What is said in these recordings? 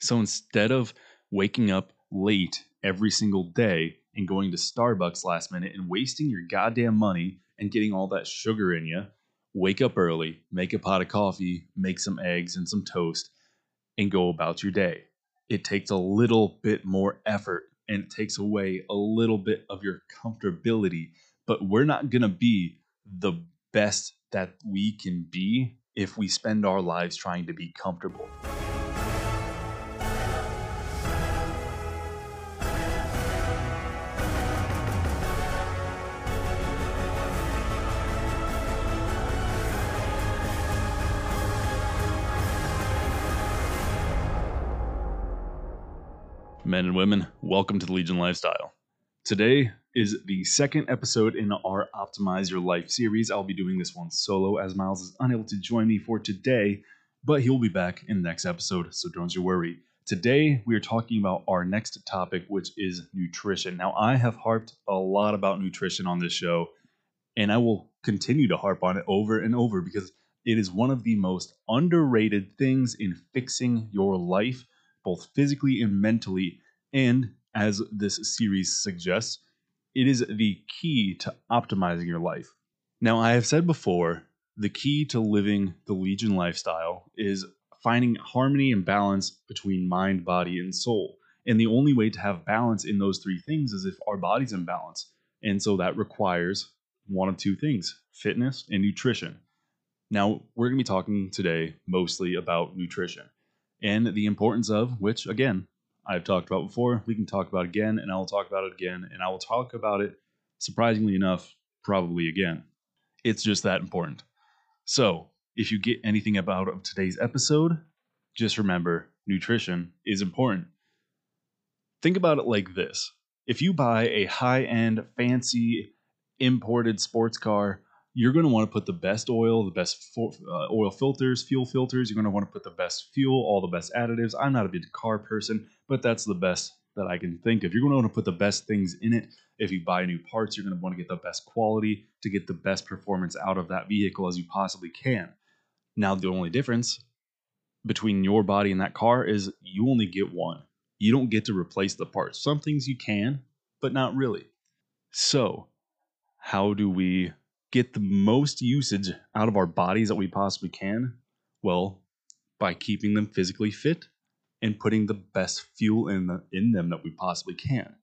So instead of waking up late every single day and going to Starbucks last minute and wasting your goddamn money and getting all that sugar in you, wake up early, make a pot of coffee, make some eggs and some toast, and go about your day. It takes a little bit more effort and it takes away a little bit of your comfortability, but we're not going to be the best that we can be if we spend our lives trying to be comfortable. Men and women, welcome to the Legion Lifestyle. Today is the second episode in our Optimize Your Life series. I'll be doing this one solo as Miles is unable to join me for today, but he'll be back in the next episode, so don't you worry. Today, we are talking about our next topic, which is nutrition. Now, I have harped a lot about nutrition on this show, and I will continue to harp on it over and over because it is one of the most underrated things in fixing your life both physically and mentally. And as this series suggests, it is the key to optimizing your life. Now, I have said before, the key to living the Legion lifestyle is finding harmony and balance between mind, body, and soul. And the only way to have balance in those three things is if our body's in balance. And so that requires one of two things fitness and nutrition. Now, we're going to be talking today mostly about nutrition and the importance of which again I've talked about before. We can talk about again, and I will talk about it again, and I will talk about it surprisingly enough, probably again. It's just that important. So, if you get anything about of today's episode, just remember nutrition is important. Think about it like this if you buy a high end, fancy, imported sports car, you're going to want to put the best oil, the best uh, oil filters, fuel filters. You're going to want to put the best fuel, all the best additives. I'm not a big car person, but that's the best that I can think of. You're going to want to put the best things in it. If you buy new parts, you're going to want to get the best quality to get the best performance out of that vehicle as you possibly can. Now, the only difference between your body and that car is you only get one. You don't get to replace the parts. Some things you can, but not really. So, how do we get the most usage out of our bodies that we possibly can? Well, by keeping them physically fit and putting the best fuel in the, in them that we possibly can.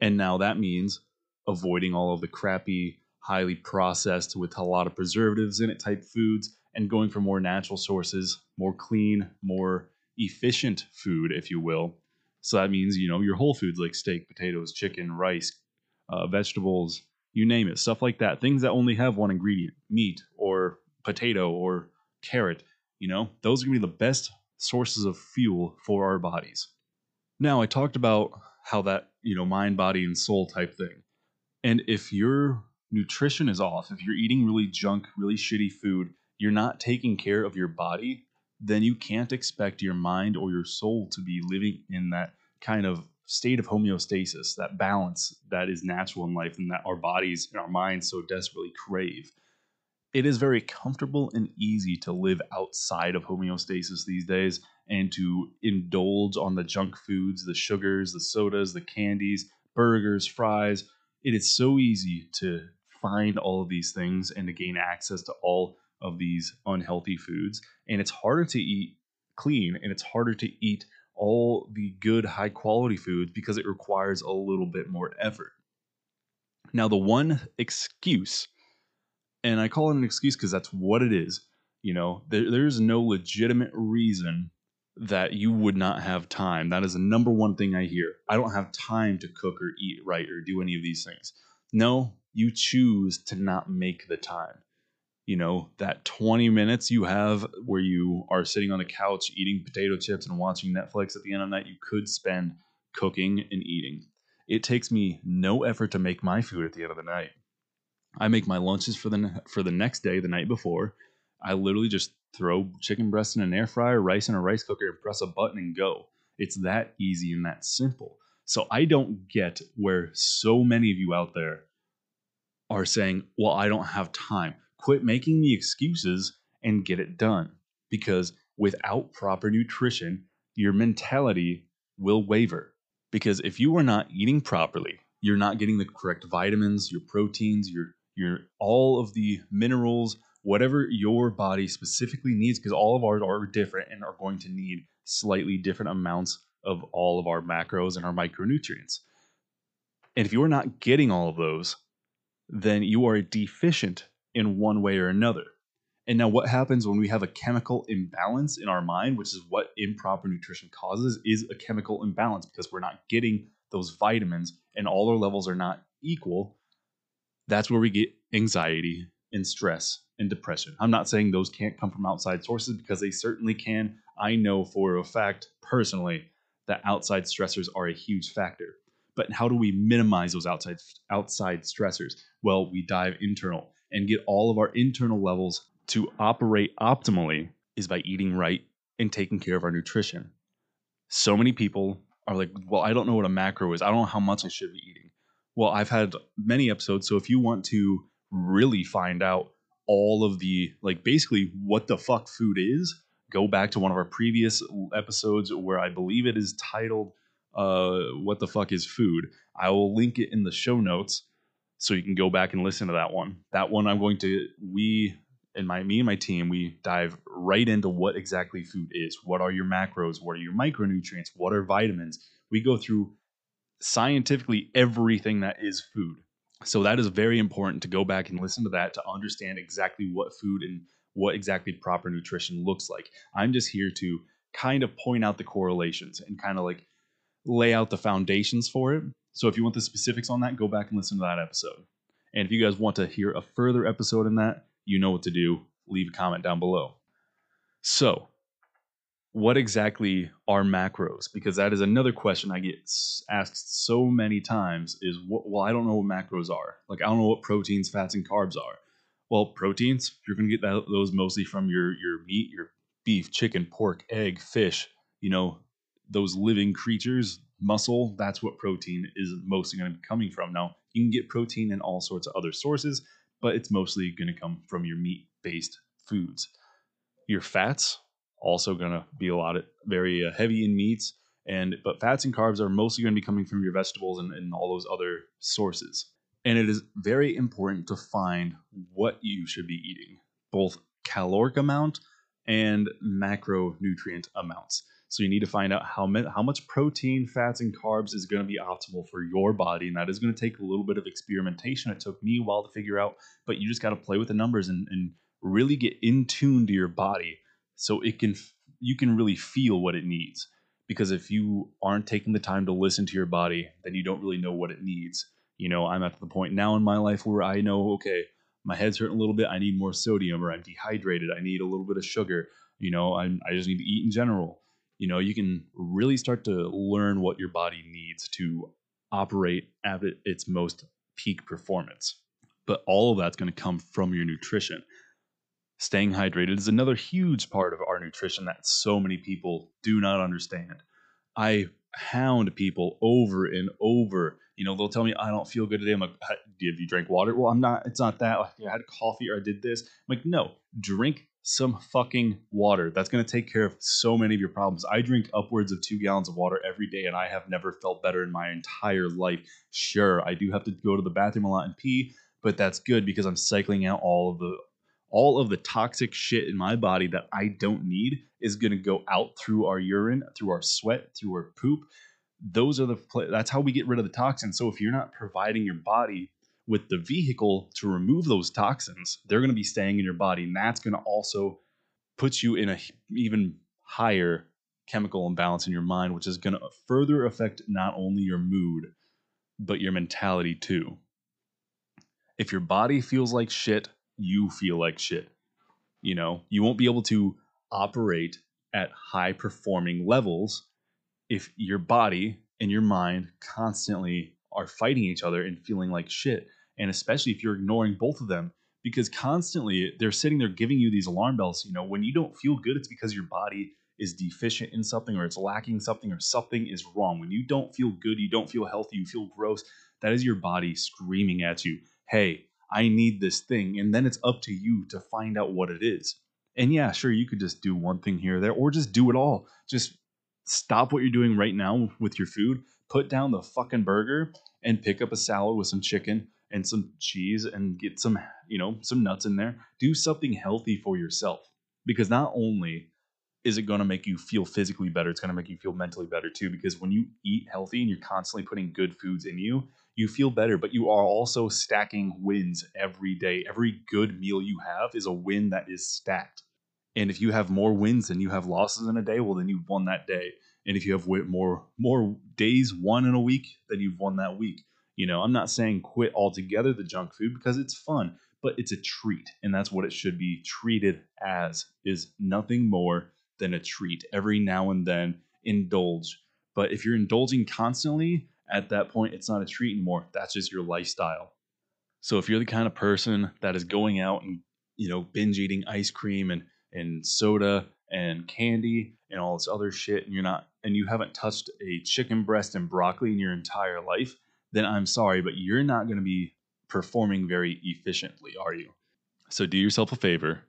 And now that means avoiding all of the crappy, highly processed with a lot of preservatives in it type foods and going for more natural sources, more clean, more efficient food, if you will. So that means, you know, your whole foods like steak, potatoes, chicken, rice, uh, vegetables, you name it, stuff like that. Things that only have one ingredient, meat or potato or carrot, you know, those are going to be the best sources of fuel for our bodies. Now, I talked about how that, you know, mind, body, and soul type thing. And if your nutrition is off, if you're eating really junk, really shitty food, you're not taking care of your body, then you can't expect your mind or your soul to be living in that kind of state of homeostasis, that balance that is natural in life and that our bodies and our minds so desperately crave. It is very comfortable and easy to live outside of homeostasis these days and to indulge on the junk foods, the sugars, the sodas, the candies, burgers, fries. It is so easy to find all of these things and to gain access to all of these unhealthy foods. And it's harder to eat clean and it's harder to eat all the good high quality foods because it requires a little bit more effort. Now, the one excuse, and I call it an excuse because that's what it is, you know, there, there's no legitimate reason that you would not have time. That is the number one thing I hear. I don't have time to cook or eat right or do any of these things. No, you choose to not make the time you know that 20 minutes you have where you are sitting on the couch eating potato chips and watching netflix at the end of the night you could spend cooking and eating. It takes me no effort to make my food at the end of the night. I make my lunches for the for the next day the night before. I literally just throw chicken breast in an air fryer rice in a rice cooker and press a button and go. It's that easy and that simple. So i don't get where so many of you out there are saying well i don't have time Quit making the excuses and get it done. Because without proper nutrition, your mentality will waver. Because if you are not eating properly, you're not getting the correct vitamins, your proteins, your your all of the minerals, whatever your body specifically needs, because all of ours are different and are going to need slightly different amounts of all of our macros and our micronutrients. And if you are not getting all of those, then you are deficient in one way or another. And now, what happens when we have a chemical imbalance in our mind, which is what improper nutrition causes, is a chemical imbalance because we're not getting those vitamins and all our levels are not equal. That's where we get anxiety and stress and depression. I'm not saying those can't come from outside sources because they certainly can. I know for a fact personally that outside stressors are a huge factor. But how do we minimize those outside outside stressors? Well, we dive internal and get all of our internal levels to operate optimally is by eating right and taking care of our nutrition. So many people are like, well, I don't know what a macro is. I don't know how much I should be eating. Well, I've had many episodes. So if you want to really find out all of the, like, basically what the fuck food is, go back to one of our previous episodes where I believe it is titled, uh, What the Fuck is Food. I will link it in the show notes so you can go back and listen to that one. That one I'm going to, we and my me and my team we dive right into what exactly food is. What are your macros? What are your micronutrients? What are vitamins? We go through scientifically everything that is food. So that is very important to go back and listen to that to understand exactly what food and what exactly proper nutrition looks like. I'm just here to kind of point out the correlations and kind of like lay out the foundations for it so if you want the specifics on that go back and listen to that episode and if you guys want to hear a further episode in that you know what to do. Leave a comment down below. So, what exactly are macros? Because that is another question I get asked so many times is well, I don't know what macros are. Like, I don't know what proteins, fats, and carbs are. Well, proteins, you're going to get that, those mostly from your, your meat, your beef, chicken, pork, egg, fish, you know, those living creatures, muscle, that's what protein is mostly going to be coming from. Now, you can get protein in all sorts of other sources, but it's mostly going to come from your meat based foods. Your fats also going to be a lot of very uh, heavy in meats and but fats and carbs are mostly going to be coming from your vegetables and, and all those other sources. And it is very important to find what you should be eating, both caloric amount and macronutrient amounts. So you need to find out how, how much protein, fats, and carbs is going to be optimal for your body. And that is going to take a little bit of experimentation. It took me a while to figure out, but you just got to play with the numbers and, and really get in tune to your body so it can you can really feel what it needs. Because if you aren't taking the time to listen to your body, then you don't really know what it needs. You know, I'm at the point now in my life where I know, okay, my head's hurting a little bit. I need more sodium, or I'm dehydrated. I need a little bit of sugar. You know, I'm, I just need to eat in general you know you can really start to learn what your body needs to operate at its most peak performance. But all of that's going to come from your nutrition. Staying hydrated is another huge part of our nutrition that so many people do not understand. I hound people over and over you know they'll tell me i don't feel good today i'm like have you drank water well i'm not it's not that Like, i had coffee or i did this i'm like no drink some fucking water. That's going to take care of so many of your problems. I drink upwards of two gallons of water every day, and I have never felt better in my entire life. Sure, I do have to go to the bathroom a lot and pee, but that's good because I'm cycling out all of the all of the toxic shit in my body that I don't need is going to go out through our urine, through our sweat, through our poop. Those are the that's how we get rid of the toxins. So if you're not providing your body with the vehicle to remove those toxins, they're going to be staying in your body. And that's going to also put you in a even higher chemical imbalance in your mind, which is going to further affect not only your mood, but your mentality too. If your body feels like shit, you feel like shit. You know, you won't be able to operate at high performing levels if your body and your mind constantly are fighting each other and feeling like shit. And especially if you're ignoring both of them, because constantly they're sitting there giving you these alarm bells. You know, when you don't feel good, it's because your body is deficient in something or it's lacking something or something is wrong. When you don't feel good, you don't feel healthy, you feel gross, that is your body screaming at you, hey, I need this thing. And then it's up to you to find out what it is. And yeah, sure, you could just do one thing here or there, or just do it all. Just stop what you're doing right now with your food, put down the fucking burger and pick up a salad with some chicken and some cheese and get some, you know, some nuts in there. Do something healthy for yourself because not only is it going to make you feel physically better, it's going to make you feel mentally better too because when you eat healthy and you're constantly putting good foods in you, you feel better, but you are also stacking wins every day. Every good meal you have is a win that is stacked. And if you have more wins than you have losses in a day, well, then you've won that day. And if you have more more days won in a week, then you've won that week. You know, I'm not saying quit altogether the junk food because it's fun, but it's a treat, and that's what it should be treated as. Is nothing more than a treat. Every now and then, indulge. But if you're indulging constantly, at that point, it's not a treat anymore. That's just your lifestyle. So if you're the kind of person that is going out and you know binge eating ice cream and and soda and candy and all this other shit and you're not and you haven't touched a chicken breast and broccoli in your entire life then i'm sorry but you're not going to be performing very efficiently are you? So do yourself a favor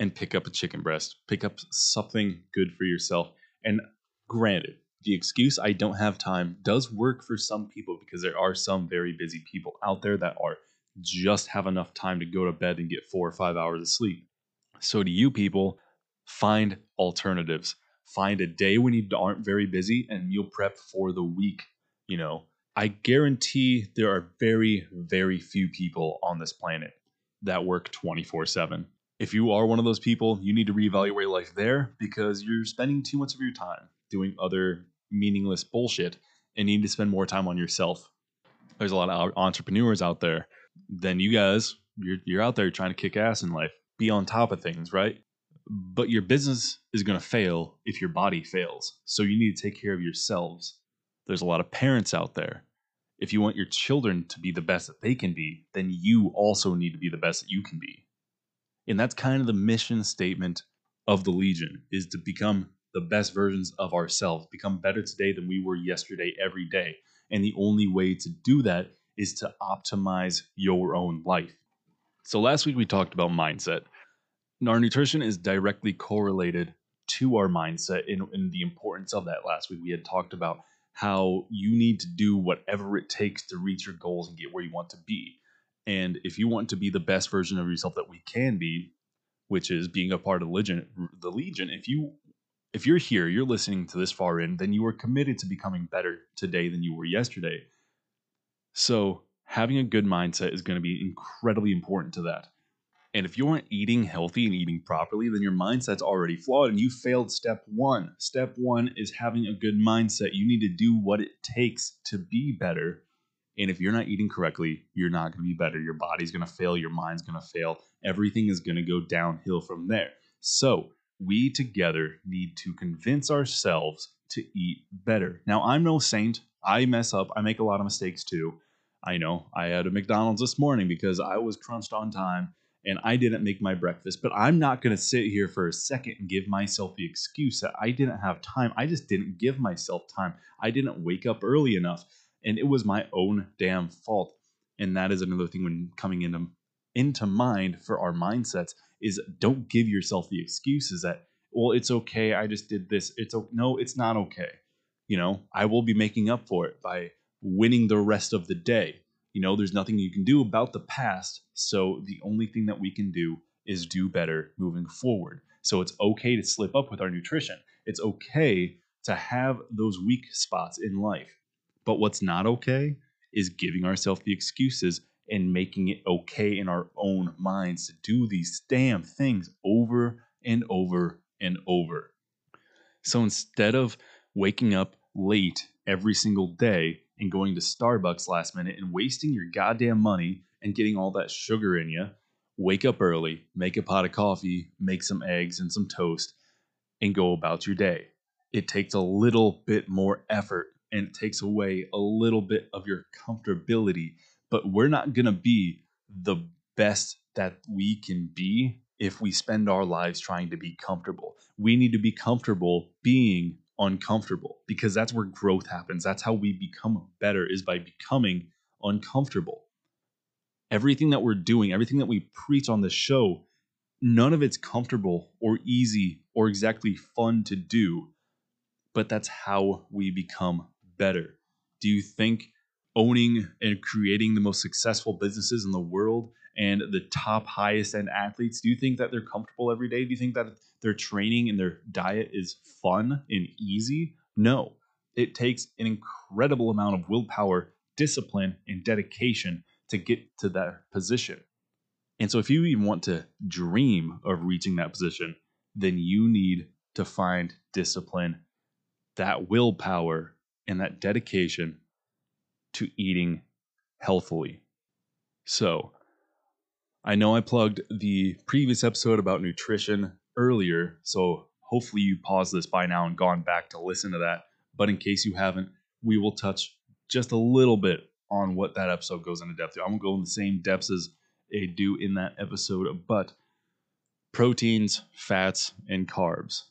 and pick up a chicken breast. Pick up something good for yourself. And granted the excuse i don't have time does work for some people because there are some very busy people out there that are just have enough time to go to bed and get four or five hours of sleep so, do you people, find alternatives. Find a day when you aren't very busy and meal prep for the week. You know, I guarantee there are very, very few people on this planet that work 24 7. If you are one of those people, you need to reevaluate life there because you're spending too much of your time doing other meaningless bullshit and you need to spend more time on yourself. There's a lot of entrepreneurs out there. Then you guys, you're, you're out there trying to kick ass in life be on top of things, right? But your business is going to fail if your body fails. So you need to take care of yourselves. There's a lot of parents out there. If you want your children to be the best that they can be, then you also need to be the best that you can be. And that's kind of the mission statement of the Legion is to become the best versions of ourselves, become better today than we were yesterday every day. And the only way to do that is to optimize your own life. So last week we talked about mindset. our nutrition is directly correlated to our mindset and, in the importance of that. Last week we had talked about how you need to do whatever it takes to reach your goals and get where you want to be. And if you want to be the best version of yourself that we can be, which is being a part of the Legion, the Legion, if you if you're here, you're listening to this far in, then you are committed to becoming better today than you were yesterday. So having a good mindset is going to be incredibly important to that. And if you aren't eating healthy and eating properly, then your mindset's already flawed and you failed step one. Step one is having a good mindset. You need to do what it takes to be better. And if you're not eating correctly, you're not going to be better. Your body's going to fail. Your mind's going to fail. Everything is going to go downhill from there. So we together need to convince ourselves to eat better. Now, I'm no saint. I mess up. I make a lot of mistakes too. I know I had a McDonald's this morning because I was crunched on time and I didn't make my breakfast. But I'm not going to sit here for a second and give myself the excuse that I didn't have time. I just didn't give myself time. I didn't wake up early enough. And it was my own damn fault. And that is another thing when coming into into mind for our mindsets is don't give yourself the excuses that well it's okay I just did this it's no it's not okay you know I will be making up for it by winning the rest of the day. You know, there's nothing you can do about the past. So the only thing that we can do is do better moving forward. So it's okay to slip up with our nutrition. It's okay to have those weak spots in life. But what's not okay is giving ourselves the excuses and making it okay in our own minds to do these damn things over and over and over. So instead of waking up late every single day and going to Starbucks last minute and wasting your goddamn money and getting all that sugar in you, wake up early, make a pot of coffee, make some eggs and some toast, and go about your day. It takes a little bit more effort and it takes away a little bit of your comfortability, but we're not going to be the best that we can be if we spend our lives trying to be comfortable. We need to be comfortable being uncomfortable because that's where growth happens. That's how we become better is by becoming uncomfortable. Everything that we're doing, everything that we preach on the show, none of it's comfortable or easy or exactly fun to do. but that's how we become better. Do you think owning and creating the most successful businesses in the world and the top highest end athletes, do you think that they're comfortable every day? Do you think that their training and their diet is fun and easy? No. It takes an incredible amount of willpower, discipline, and dedication to get to that position. And so, if you even want to dream of reaching that position, then you need to find discipline, that willpower, and that dedication to eating healthily. So, I know I plugged the previous episode about nutrition earlier, so hopefully you paused this by now and gone back to listen to that. But in case you haven't, we will touch just a little bit on what that episode goes into depth. I won't go in the same depths as I do in that episode, but proteins, fats, and carbs.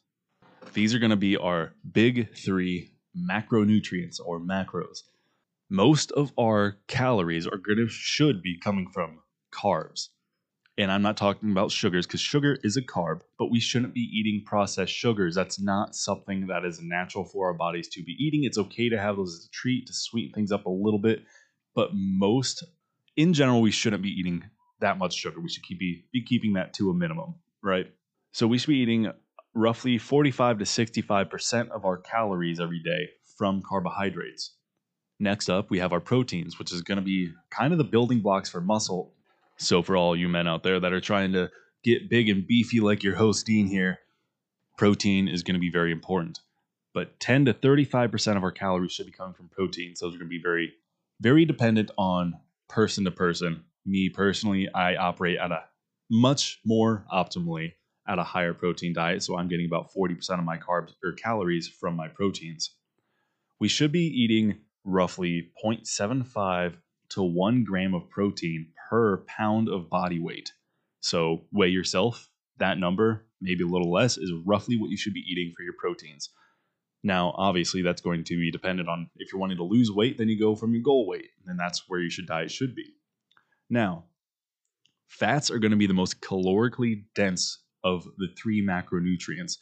These are going to be our big three macronutrients or macros. Most of our calories are going to should be coming from carbs. And I'm not talking about sugars because sugar is a carb, but we shouldn't be eating processed sugars. That's not something that is natural for our bodies to be eating. It's okay to have those as a treat to sweeten things up a little bit, but most, in general, we shouldn't be eating that much sugar. We should keep be, be keeping that to a minimum, right? So we should be eating roughly 45 to 65% of our calories every day from carbohydrates. Next up, we have our proteins, which is going to be kind of the building blocks for muscle. So, for all you men out there that are trying to get big and beefy like your host Dean here, protein is going to be very important. But 10 to 35% of our calories should be coming from protein. So, are going to be very, very dependent on person to person. Me personally, I operate at a much more optimally at a higher protein diet. So, I'm getting about 40% of my carbs or calories from my proteins. We should be eating roughly 0.75 to 1 gram of protein per pound of body weight. So weigh yourself. That number, maybe a little less, is roughly what you should be eating for your proteins. Now, obviously, that's going to be dependent on if you're wanting to lose weight, then you go from your goal weight, and that's where your should diet should be. Now, fats are going to be the most calorically dense of the three macronutrients,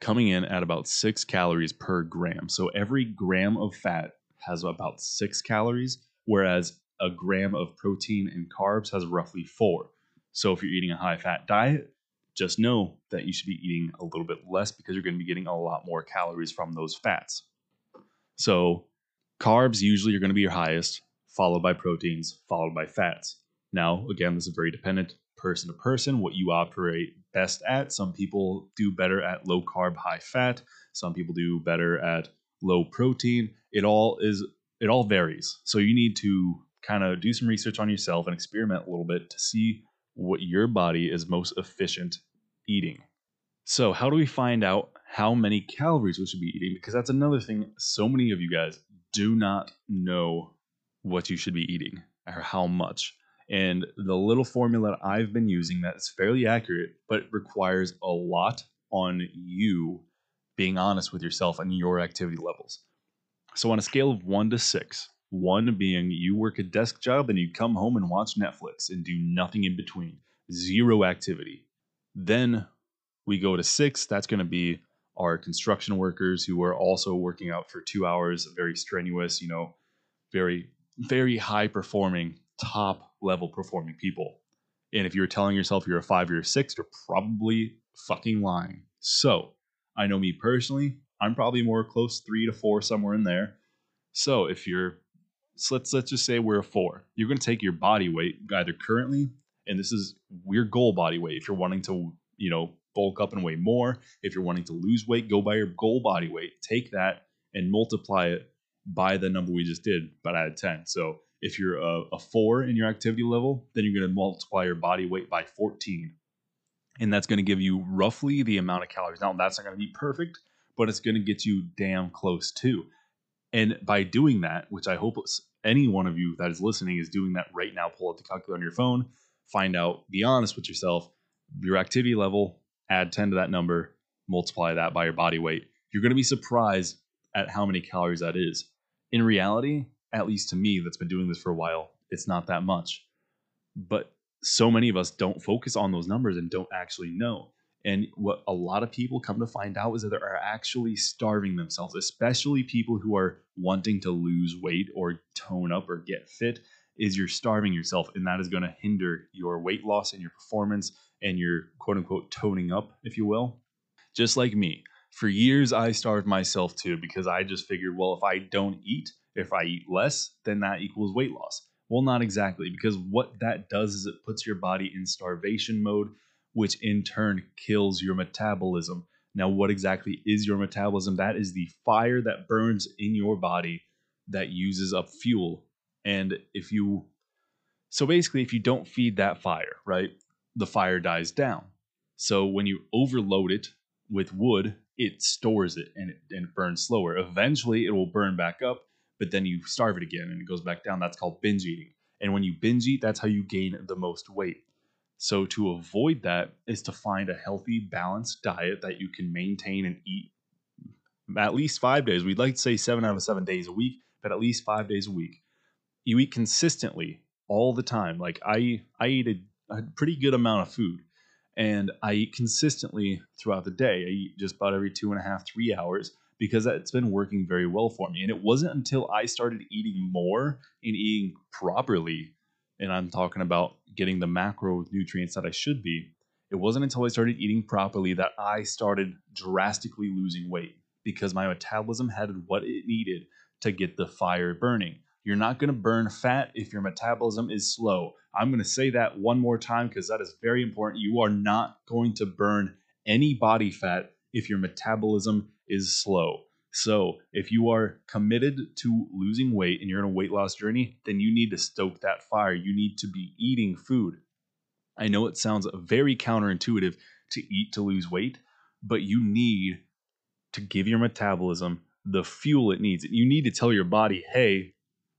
coming in at about six calories per gram. So every gram of fat has about six calories, whereas a gram of protein and carbs has roughly four. So if you're eating a high fat diet, just know that you should be eating a little bit less because you're going to be getting a lot more calories from those fats. So carbs usually are going to be your highest, followed by proteins, followed by fats. Now, again, this is very dependent person to person, what you operate best at. Some people do better at low carb, high fat. Some people do better at low protein. It all is it all varies. So you need to kind of do some research on yourself and experiment a little bit to see what your body is most efficient eating. So, how do we find out how many calories we should be eating? Because that's another thing so many of you guys do not know what you should be eating or how much. And the little formula I've been using that is fairly accurate, but requires a lot on you being honest with yourself and your activity levels. So, on a scale of one to six, one being you work a desk job and you come home and watch Netflix and do nothing in between, zero activity. Then we go to six, that's going to be our construction workers who are also working out for two hours, very strenuous, you know, very, very high performing, top level performing people. And if you're telling yourself you're a five or a six, you're probably fucking lying. So I know me personally, I'm probably more close three to four, somewhere in there. So if you're, so let's let's just say we're a four, you're going to take your body weight either currently, and this is your goal body weight. If you're wanting to, you know, bulk up and weigh more, if you're wanting to lose weight, go by your goal body weight. Take that and multiply it by the number we just did, but add 10. So if you're a, a four in your activity level, then you're going to multiply your body weight by 14 and that's going to give you roughly the amount of calories. Now, that's not going to be perfect, but it's going to get you damn close too. And by doing that, which I hope any one of you that is listening is doing that right now, pull out the calculator on your phone, find out, be honest with yourself, your activity level, add 10 to that number, multiply that by your body weight. You're going to be surprised at how many calories that is. In reality, at least to me that's been doing this for a while, it's not that much. But so many of us don't focus on those numbers and don't actually know. And what a lot of people come to find out is that they're actually starving themselves, especially people who are wanting to lose weight or tone up or get fit. Is you're starving yourself, and that is going to hinder your weight loss and your performance and your quote unquote toning up, if you will. Just like me, for years I starved myself too because I just figured, well, if I don't eat, if I eat less, then that equals weight loss. Well, not exactly, because what that does is it puts your body in starvation mode, which in turn kills your metabolism. Now, what exactly is your metabolism? That is the fire that burns in your body that uses up fuel. And if you, so basically, if you don't feed that fire, right, the fire dies down. So when you overload it with wood, it stores it and it, and it burns slower. Eventually, it will burn back up, but then you starve it again and it goes back down. That's called binge eating. And when you binge eat, that's how you gain the most weight. So to avoid that is to find a healthy, balanced diet that you can maintain and eat at least five days. We'd like to say seven out of seven days a week, but at least five days a week. You eat consistently all the time. Like I, I eat a, a pretty good amount of food and I eat consistently throughout the day. I eat just about every two and a half, three hours because that's been working very well for me. And it wasn't until I started eating more and eating properly, and I'm talking about getting the macronutrients that I should be. It wasn't until I started eating properly that I started drastically losing weight because my metabolism had what it needed to get the fire burning. You're not going to burn fat if your metabolism is slow. I'm going to say that one more time because that is very important. You are not going to burn any body fat if your metabolism is slow. So, if you are committed to losing weight and you're in a weight loss journey, then you need to stoke that fire. You need to be eating food. I know it sounds very counterintuitive to eat to lose weight, but you need to give your metabolism the fuel it needs. You need to tell your body, hey,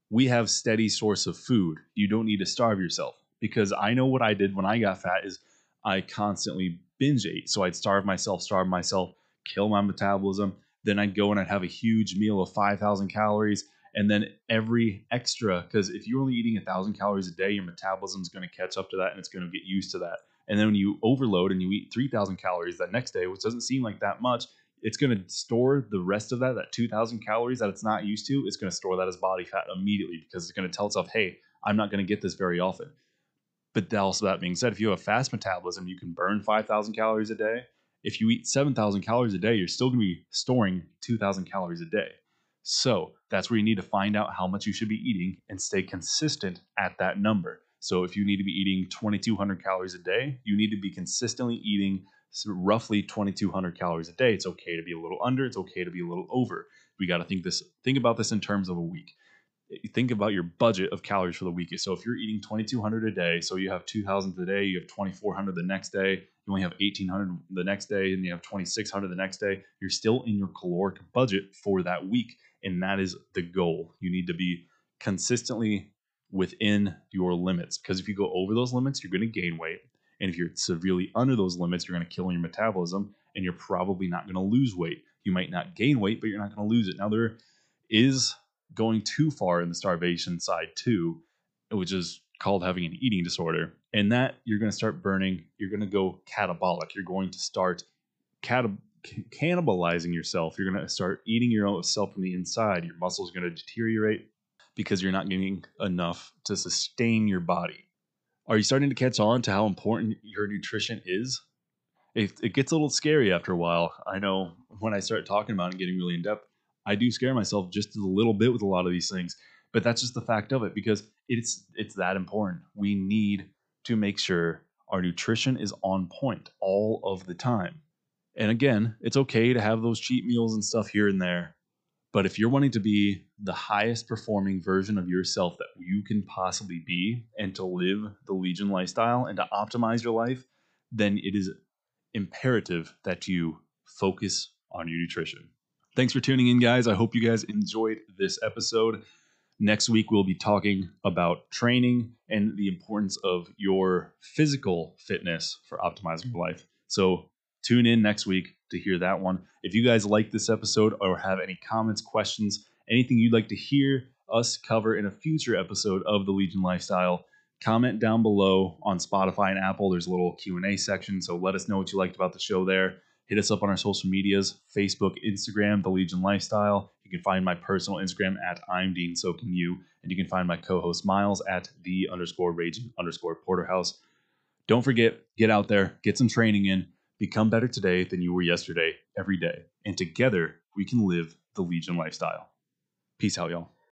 we have steady source of food. You don't need to starve yourself. Because I know what I did when I got fat is I constantly binge ate. So I'd starve myself, starve myself, kill my metabolism. Then I'd go and I'd have a huge meal of 5,000 calories. And then every extra, because if you're only eating 1,000 calories a day, your metabolism is going to catch up to that and it's going to get used to that. And then when you overload and you eat 3,000 calories that next day, which doesn't seem like that much, it's going to store the rest of that, that 2,000 calories that it's not used to, it's going to store that as body fat immediately because it's going to tell itself, hey, I'm not going to get this very often. But also, that being said, if you have a fast metabolism, you can burn 5,000 calories a day. If you eat 7,000 calories a day, you're still going to be storing 2,000 calories a day. So that's where you need to find out how much you should be eating and stay consistent at that number. So if you need to be eating 2,200 calories a day, you need to be consistently eating roughly 2200 calories a day. It's okay to be a little under, it's okay to be a little over. We got to think this think about this in terms of a week. Think about your budget of calories for the week. So if you're eating 2200 a day, so you have 2000 a day, you have 2400 the next day, you only have 1800 the next day and you have 2600 the next day, you're still in your caloric budget for that week and that is the goal. You need to be consistently within your limits because if you go over those limits, you're going to gain weight and if you're severely under those limits, you're going to kill your metabolism and you're probably not going to lose weight. You might not gain weight, but you're not going to lose it. Now, there is going too far in the starvation side too, which is called having an eating disorder. And that you're going to start burning, you're going to go catabolic. You're going to start cannibalizing yourself. You're going to start eating your own self from the inside. Your muscles are going to deteriorate because you're not getting enough to sustain your body. Are you starting to catch on to how important your nutrition is? It, it gets a little scary after a while. I know when I start talking about it and getting really in depth, I do scare myself just a little bit with a lot of these things. But that's just the fact of it because it's it's that important. We need to make sure our nutrition is on point all of the time. And again, it's okay to have those cheat meals and stuff here and there, but if you're wanting to be the highest performing version of yourself that you can possibly be and to live the Legion lifestyle and to optimize your life, then it is imperative that you focus on your nutrition. Thanks for tuning in, guys. I hope you guys enjoyed this episode. Next week, we'll be talking about training and the importance of your physical fitness for optimizing your life. So, tune in next week to hear that one. If you guys like this episode or have any comments, questions, anything you'd like to hear us cover in a future episode of the Legion Lifestyle, comment down below on Spotify and Apple. There's a little Q&A section, so let us know what you liked about the show there. Hit us up on our social medias, Facebook, Instagram, The Legion Lifestyle. You can find my personal Instagram at I'm Dean So Can You, and you can find my co-host Miles at the underscore raging underscore porterhouse. Don't forget, get out there, get some training in, become better today than you were yesterday, every day. And together we can live the Legion lifestyle. Peace out, y'all.